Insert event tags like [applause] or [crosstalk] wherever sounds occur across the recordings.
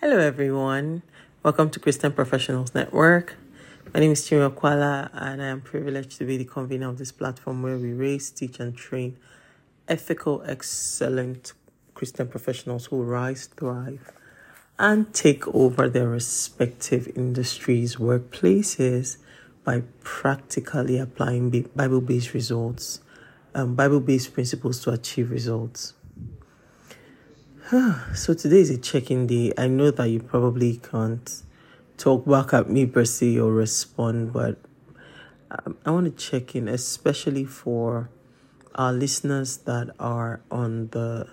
Hello, everyone. Welcome to Christian Professionals Network. My name is Chinwe Okpala, and I am privileged to be the convener of this platform where we raise, teach, and train ethical, excellent Christian professionals who rise, thrive, and take over their respective industries, workplaces by practically applying Bible based results, um, Bible based principles to achieve results. [sighs] so today is a check-in day. I know that you probably can't talk back at me per se or respond, but um, I want to check in, especially for our listeners that are on the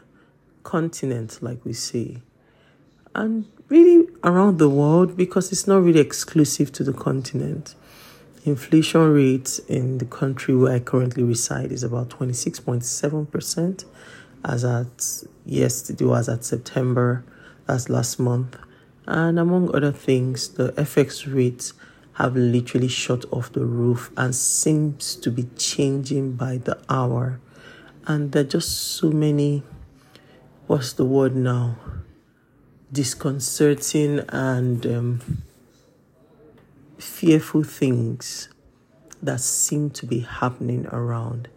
continent, like we say, and really around the world because it's not really exclusive to the continent. Inflation rate in the country where I currently reside is about 26.7% as at yesterday was at September, that's last month. And among other things, the FX rates have literally shot off the roof and seems to be changing by the hour. And there are just so many, what's the word now? Disconcerting and um, fearful things that seem to be happening around.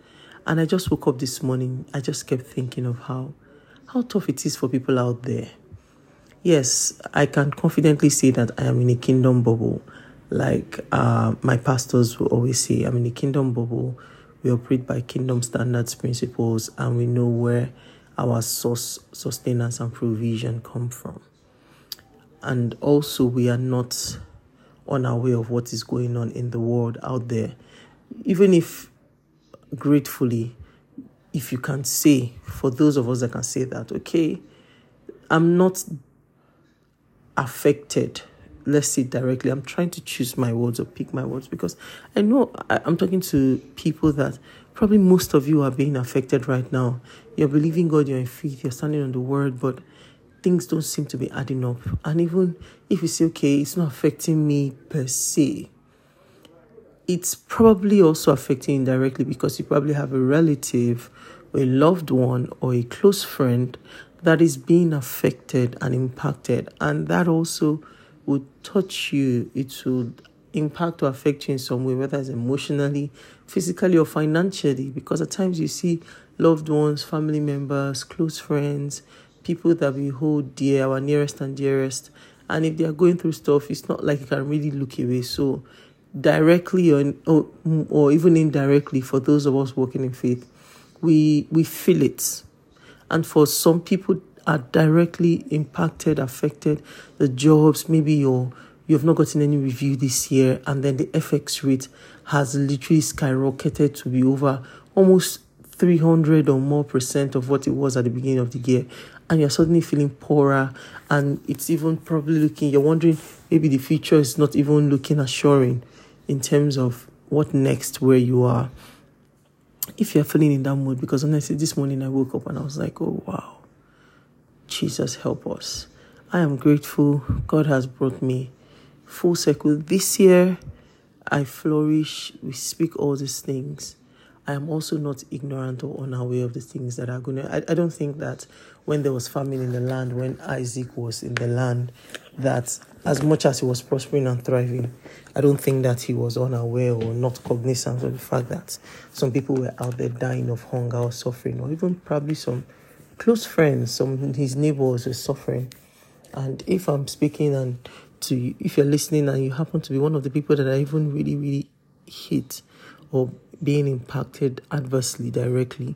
And I just woke up this morning, I just kept thinking of how how tough it is for people out there. Yes, I can confidently say that I am in a kingdom bubble. Like uh, my pastors will always say, I'm in a kingdom bubble. We operate by kingdom standards principles and we know where our source, sustenance, and provision come from. And also, we are not unaware of what is going on in the world out there. Even if gratefully if you can say, for those of us that can say that, okay, I'm not affected. Let's say directly. I'm trying to choose my words or pick my words because I know I, am talking to people that probably most of you are being affected right now. You're believing God, you're in faith, you're standing on the word, but things don't seem to be adding up. And even if you say, okay, it's not affecting me per se, it's probably also affecting indirectly because you probably have a relative or a loved one or a close friend that is being affected and impacted. And that also would touch you. It would impact or affect you in some way whether it's emotionally physically or financially. Because at times you see loved ones family members close friends people that we hold dear our nearest and dearest. And if they are going through stuff it's not like you can really look away. So directly or, or, or even indirectly for those of us working in faith, we, we feel it. And for some people are directly impacted, affected, the jobs, maybe you're, you've not gotten any review this year, and then the FX rate has literally skyrocketed to be over almost 300 or more percent of what it was at the beginning of the year. And you're suddenly feeling poorer and it's even probably looking you're wondering maybe the future is not even looking assuring in terms of what next where you are. If you're feeling in that mood because honestly this morning i woke up and i was like oh wow. Jesus help us. I am grateful god has brought me full circle. This year i flourish. We speak all these things. I am also not ignorant or unaware of the things that are going to. I, I don't think that when there was famine in the land, when Isaac was in the land, that as much as he was prospering and thriving, I don't think that he was unaware or not cognizant of the fact that some people were out there dying of hunger or suffering, or even probably some close friends, some his neighbors were suffering. And if I'm speaking and to you, if you're listening and you happen to be one of the people that are even really, really hit or being impacted adversely directly.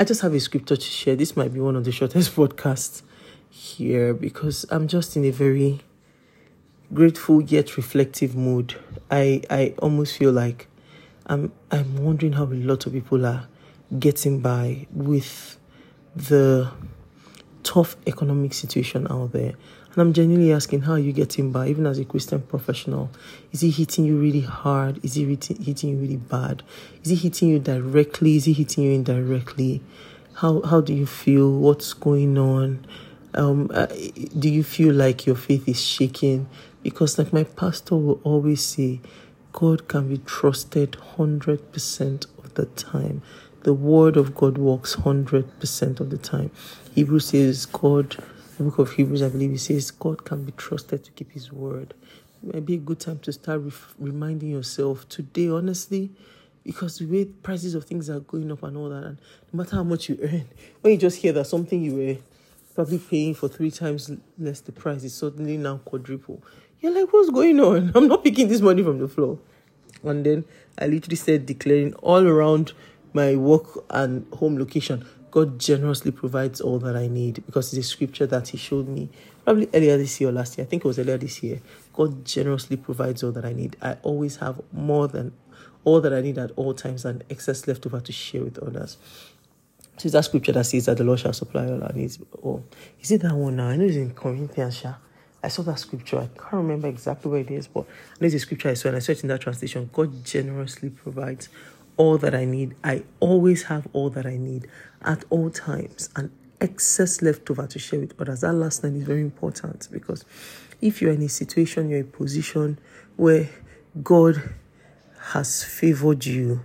I just have a scripture to share. This might be one of the shortest [laughs] podcasts here because I'm just in a very grateful yet reflective mood. I I almost feel like I'm I'm wondering how a lot of people are getting by with the tough economic situation out there. And I'm genuinely asking, how are you getting by, even as a Christian professional? Is he hitting you really hard? Is he hitting you really bad? Is he hitting you directly? Is he hitting you indirectly? How how do you feel? What's going on? Um, uh, do you feel like your faith is shaking? Because, like my pastor will always say, God can be trusted hundred percent of the time. The word of God works hundred percent of the time. Hebrew says God the book of Hebrews, I believe it says God can be trusted to keep his word. It might be a good time to start reminding yourself today, honestly, because the way prices of things are going up and all that, and no matter how much you earn, [laughs] when you just hear that something you were probably paying for three times less the price is suddenly now quadruple, you're like, what's going on? [laughs] I'm not picking this money from the floor. And then I literally said, declaring all around my work and home location, God generously provides all that I need because it's a scripture that He showed me probably earlier this year or last year. I think it was earlier this year. God generously provides all that I need. I always have more than all that I need at all times and excess left over to share with others. So it's that scripture that says that the Lord shall supply all our needs. Oh, is it that one now? I know it's in Corinthians. I saw that scripture. I can't remember exactly where it is, but there's a scripture I saw and I saw it in that translation. God generously provides all that I need. I always have all that I need at all times and excess left over to share with others. That last line is very important because if you're in a situation, you're in a position where God has favored you,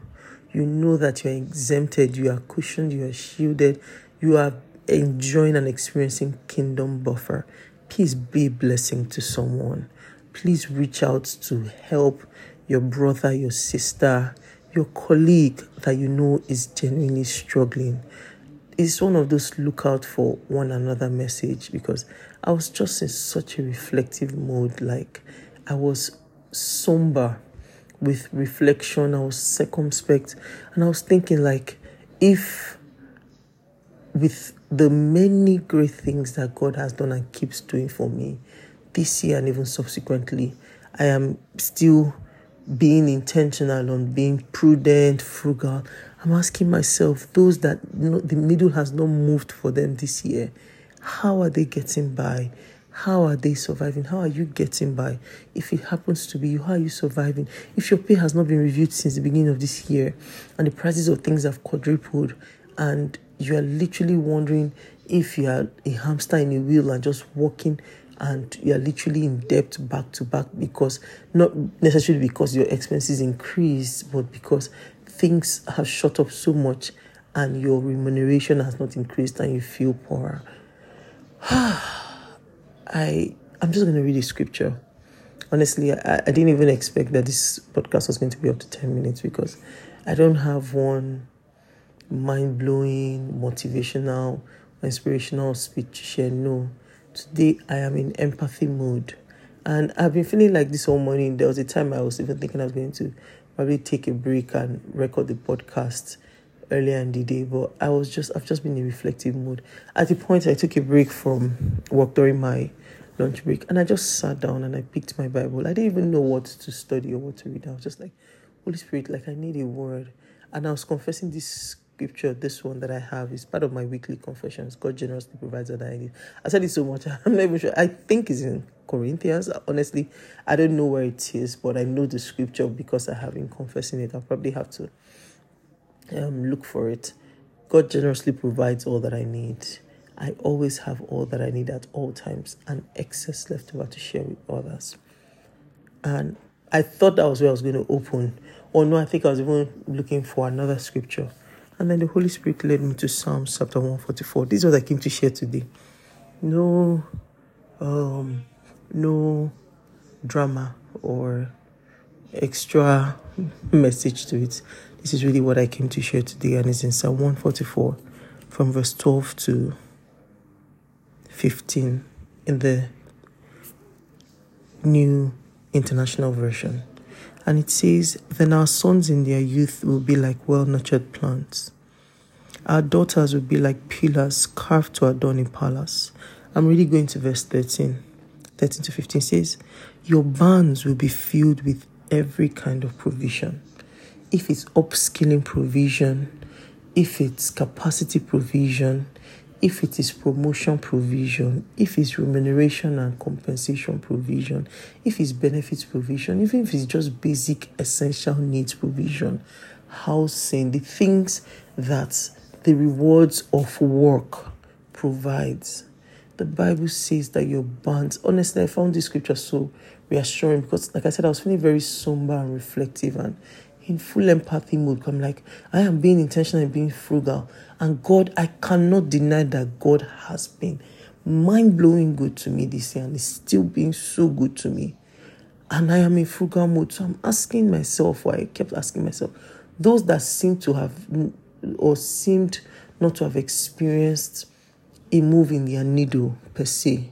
you know that you're exempted, you are cushioned, you are shielded, you are enjoying and experiencing kingdom buffer. Please be blessing to someone. Please reach out to help your brother, your sister, your colleague that you know is genuinely struggling. It's one of those look out for one another message because I was just in such a reflective mode. Like I was somber with reflection, I was circumspect, and I was thinking, like, if with the many great things that God has done and keeps doing for me this year and even subsequently, I am still being intentional on being prudent, frugal. I'm asking myself, those that the middle has not moved for them this year, how are they getting by? How are they surviving? How are you getting by? If it happens to be you, how are you surviving? If your pay has not been reviewed since the beginning of this year and the prices of things have quadrupled and you are literally wondering if you are a hamster in a wheel and just walking and you are literally in debt back to back because not necessarily because your expenses increase, but because things have shot up so much and your remuneration has not increased and you feel poorer. [sighs] I I'm just to read a scripture. Honestly, I, I didn't even expect that this podcast was going to be up to 10 minutes because I don't have one mind blowing, motivational, inspirational speech to share. No. Today I am in empathy mood. And I've been feeling like this all morning. There was a time I was even thinking I was going to probably take a break and record the podcast earlier in the day, but I was just I've just been in reflective mood. At the point I took a break from work during my lunch break and I just sat down and I picked my Bible. I didn't even know what to study or what to read. I was just like, Holy Spirit, like I need a word. And I was confessing this scripture, this one that I have is part of my weekly confessions. God generously provides what I need. I said it so much, [laughs] I'm not even sure. I think it's in Corinthians. Honestly, I don't know where it is, but I know the scripture because I have been confessing it. I'll probably have to um, look for it. God generously provides all that I need. I always have all that I need at all times and excess left over to share with others. And I thought that was where I was going to open. Or no, I think I was even looking for another scripture. And then the Holy Spirit led me to Psalms chapter 144. This is what I came to share today. No um no drama or extra message to it. This is really what I came to share today, and it's in Psalm 144 from verse 12 to 15 in the New International Version. And it says, Then our sons in their youth will be like well nurtured plants. Our daughters will be like pillars carved to adorn a palace. I'm really going to verse 13. 13 to 15 says, Your barns will be filled with every kind of provision if it's upskilling provision, if it's capacity provision, if it is promotion provision, if it's remuneration and compensation provision, if it's benefits provision, even if it's just basic essential needs provision, housing, the things that the rewards of work provides. The Bible says that you're bonds, honestly, I found this scripture so reassuring because, like I said, I was feeling very somber and reflective and in full empathy mode. I'm like, I am being intentional and being frugal. And God, I cannot deny that God has been mind blowing good to me this year and it's still being so good to me. And I am in frugal mode. So I'm asking myself, why I kept asking myself, those that seem to have or seemed not to have experienced a move in their needle per se,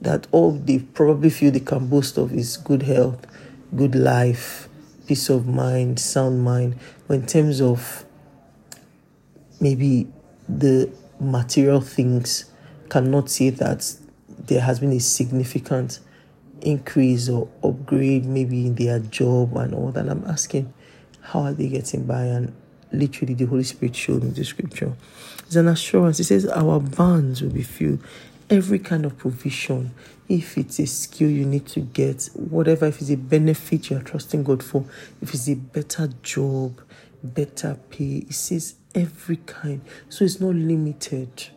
that all they probably feel they can boast of is good health, good life, peace of mind, sound mind. But in terms of maybe the material things, cannot say that there has been a significant increase or upgrade maybe in their job and all that. I'm asking, how are they getting by? And literally, the Holy Spirit showed me the scripture. It's an assurance. It says, Our barns will be filled. Every kind of provision, if it's a skill you need to get, whatever, if it's a benefit you're trusting God for, if it's a better job, better pay, it says every kind. So it's not limited.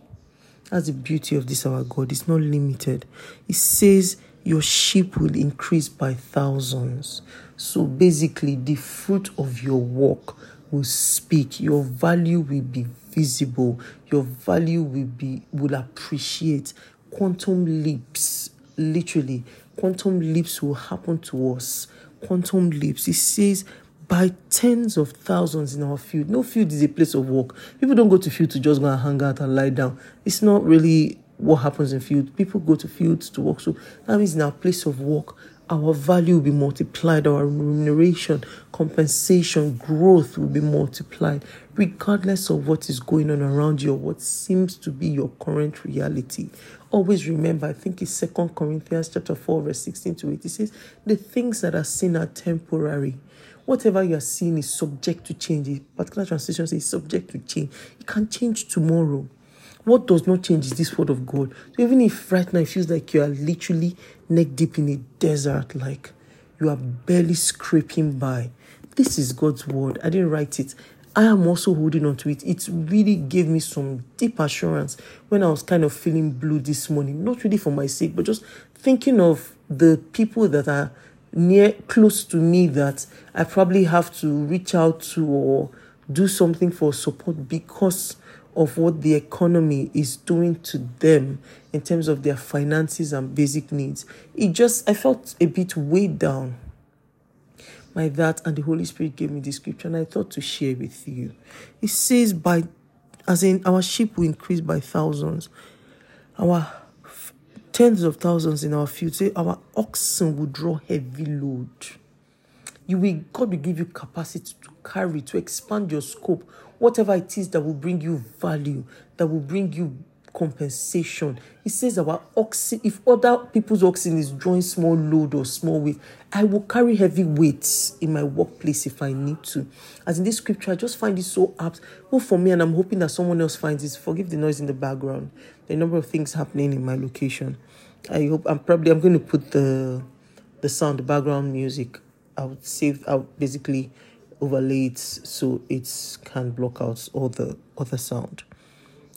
That's the beauty of this, our God. It's not limited. It says your sheep will increase by thousands. So basically, the fruit of your work will speak. Your value will be visible. Your value will be will appreciate. Quantum leaps, literally, quantum leaps will happen to us. Quantum leaps. It says by tens of thousands in our field. No field is a place of work. People don't go to field to just go and hang out and lie down. It's not really what happens in field. People go to fields to work. So that means in our place of work, our value will be multiplied, our remuneration, compensation, growth will be multiplied, regardless of what is going on around you or what seems to be your current reality. Always remember, I think it's Second Corinthians chapter 4, verse 16 to 8. It says, The things that are seen are temporary. Whatever you are seeing is subject to change. Particular translation says subject to change. It can change tomorrow. What does not change is this word of God. So even if right now it feels like you are literally neck deep in a desert, like you are barely scraping by, this is God's word. I didn't write it. I am also holding on to it. It really gave me some deep assurance when I was kind of feeling blue this morning. Not really for my sake, but just thinking of the people that are near close to me that I probably have to reach out to or do something for support because of what the economy is doing to them in terms of their finances and basic needs. It just, I felt a bit weighed down by that, and the Holy Spirit gave me the scripture, and I thought to share with you. It says, by as in our sheep will increase by thousands, our tens of thousands in our field. Say our oxen will draw heavy load. You will God will give you capacity to carry, to expand your scope, whatever it is that will bring you value, that will bring you compensation. He says our oxen, if other people's oxen is drawing small load or small weight, I will carry heavy weights in my workplace if I need to. As in this scripture, I just find it so apt, both for me and I'm hoping that someone else finds it. Forgive the noise in the background. A number of things happening in my location. I hope I'm probably I'm going to put the the sound, the background music. I would save I would basically overlay it so it can block out all the other sound.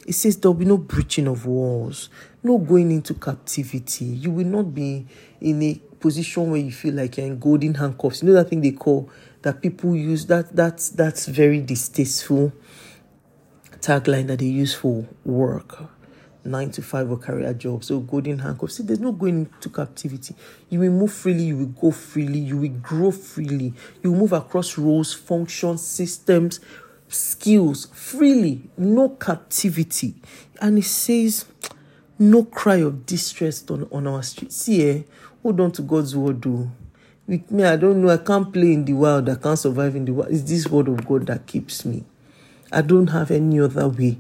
It says there will be no breaching of walls, no going into captivity. You will not be in a position where you feel like you're in golden handcuffs. You know that thing they call that people use that that's that's very distasteful tagline that they use for work. Nine to five or career job. So golden handcuffs. See, there's no going into captivity. You will move freely, you will go freely, you will grow freely, you will move across roles, functions, systems, skills freely, no captivity. And it says, no cry of distress on, on our streets. See, eh, hold on to God's word, though. With me, I don't know, I can't play in the world. I can't survive in the world. It's this word of God that keeps me. I don't have any other way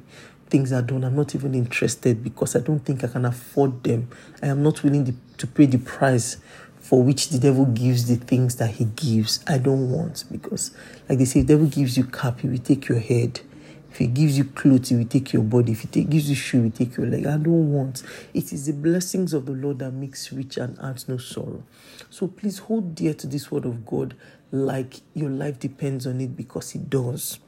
things are done. I'm not even interested because I don't think I can afford them. I am not willing to pay the price for which the devil gives the things that he gives. I don't want because, like they say, the devil gives you cap, he will take your head. If he gives you clothes, he will take your body. If he take, gives you shoe, he will take your leg. I don't want. It is the blessings of the Lord that makes rich and adds no sorrow. So please hold dear to this word of God like your life depends on it because it does.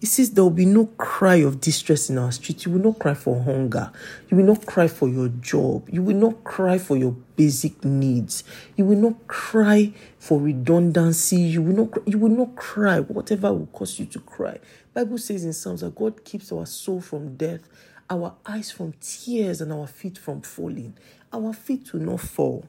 It says there will be no cry of distress in our street. You will not cry for hunger. You will not cry for your job. You will not cry for your basic needs. You will not cry for redundancy. You will not. You will not cry. Whatever will cause you to cry. Bible says in Psalms that God keeps our soul from death our eyes from tears and our feet from falling. Our feet will not fall.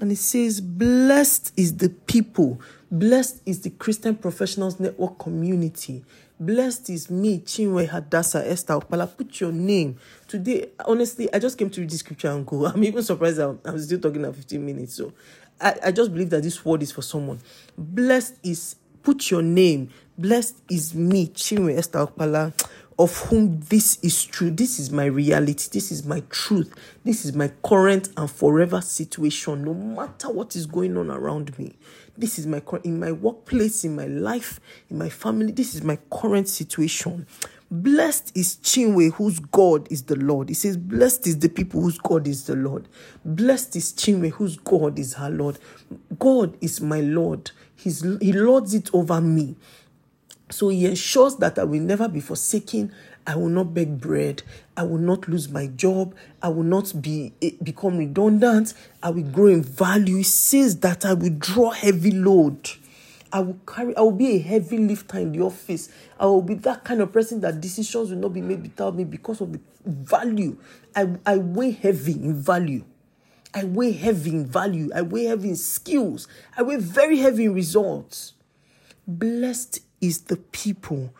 And it says, Blessed is the people, blessed is the Christian Professionals Network community. Blessed is me, Chinwe Hadassah Esther Okpala. Put your name. Today, honestly, I just came to read the scripture and go. [laughs] I'm even surprised I'm, I'm still talking at 15 minutes. So I, I just believe that this word is for someone. Blessed is, put your name. Blessed is me, Chinwe Esther Okpala of whom this is true. This is my reality. This is my truth. This is my current and forever situation, no matter what is going on around me. This is my in my workplace, in my life, in my family. This is my current situation. Blessed is Chinwe, whose God is the Lord. He says, Blessed is the people whose God is the Lord. Blessed is Chinwe, whose God is her Lord. God is my Lord. He's, he lords it over me. So he ensures that I will never be forsaken. I will not beg bread. I will not lose my job. I will not be eh, become redundant. I will grow in value. He says that I will draw heavy load. I will carry, I will be a heavy lifter in the office. I will be that kind of person that decisions will not be made without me because of the value. I, I weigh heavy in value. I weigh heavy in value. I weigh heavy in skills. I weigh very heavy in results. Blessed is the people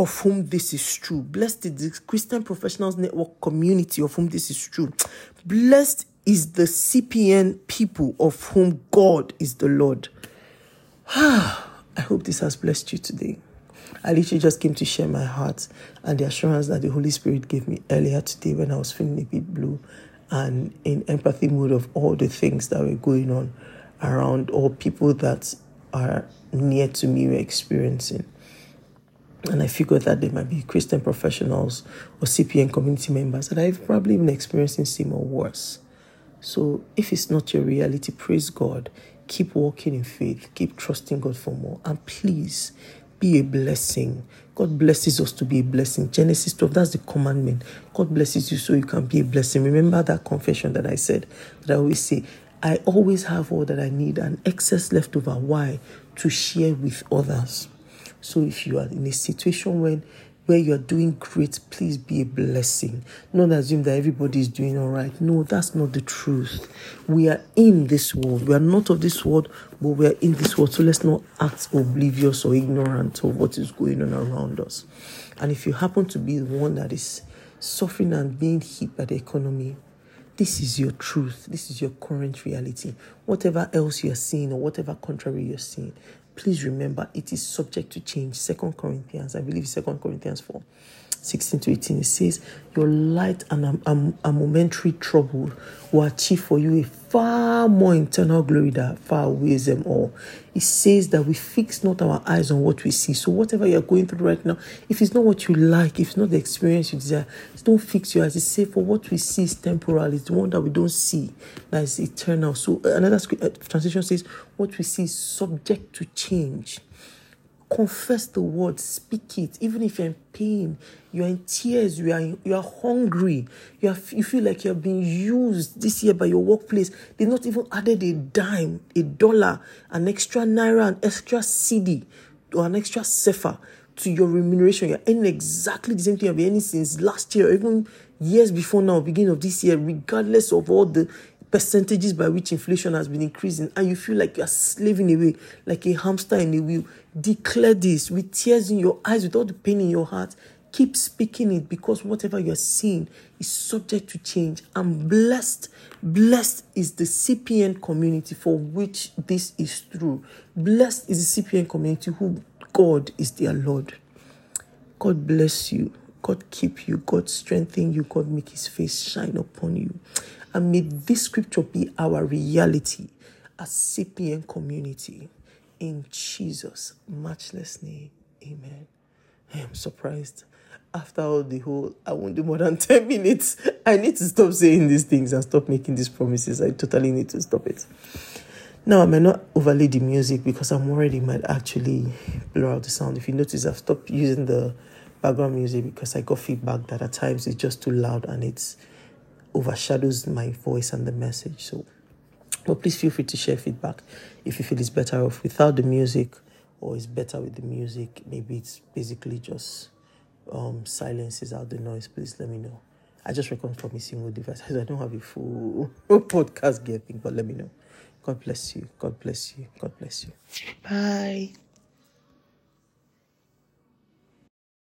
of whom this is true. Blessed is the Christian Professionals Network community of whom this is true. Blessed is the CPN people of whom God is the Lord. [sighs] I hope this has blessed you today. I literally just came to share my heart and the assurance that the Holy Spirit gave me earlier today when I was feeling a bit blue and in empathy mode of all the things that were going on around all people that are near to me were experiencing. And I figured that they might be Christian professionals or CPN community members that I've probably been experiencing same or worse. So if it's not your reality, praise God. Keep walking in faith. Keep trusting God for more. And please be a blessing. God blesses us to be a blessing. Genesis 12, that's the commandment. God blesses you so you can be a blessing. Remember that confession that I said, that I always say, I always have all that I need and excess left over. Why? To share with others. So if you are in a situation when where you're doing great, please be a blessing. Not assume that everybody is doing all right. No, that's not the truth. We are in this world. We are not of this world, but we are in this world. So let's not act oblivious or ignorant of what is going on around us. And if you happen to be the one that is suffering and being hit by the economy, this is your truth. This is your current reality. Whatever else you're seeing or whatever contrary you're seeing, please remember it is subject to change. Second Corinthians, I believe Second Corinthians 4. 16 to 18, it says, Your light and a, a, a, momentary trouble will achieve for you a far more eternal glory that far outweighs them all. It says that we fix not our eyes on what we see. So, whatever you're going through right now, if it's not what you like, if it's not the experience you desire, don't fix your eyes. It says, For what we see is temporal, it's the one that we don't see that is eternal. So, another uh, translation says, What we see is subject to change. Confess the word, speak it. Even if you're in pain, you're in tears, you are you are hungry, you are you feel like you're being used this year by your workplace. They've not even added a dime, a dollar, an extra naira, an extra cedi, or an extra sefa to your remuneration. You're earning exactly the same thing you've been earning since last year, even years before now, beginning of this year, regardless of all the percentages by which inflation has been increasing and you feel like you are slaving away like a hamster in a wheel declare this with tears in your eyes with all the pain in your heart. Keep speaking it because whatever you're seeing is subject to change. And blessed blessed is the cpn community for which this is true. Blessed is the cpn community who god is their lord. God bless you. God keep you. God strengthen you. God make his face shine upon you and may this scripture be our reality as CPN community. In Jesus' matchless name, amen. I am surprised. After all the whole, I won't do more than [laughs] 10 minutes. I need to stop saying these things and stop making these promises. I totally need to stop it. Now, I may not overlay the music because I'm worried it might actually blur out the sound. If you notice, I've stopped using the background music because I got feedback that at times it's just too loud and it's overshadows my voice and the message. So, but please feel free to share feedback if you feel it's better off without the music or it's better with the music. Maybe it's basically just um, silences out the noise. Please let me know. I just recommend from a single device. [laughs] I don't have a full [laughs] podcast gear thing, but let me know. God bless you. God bless you. God bless you. Bye.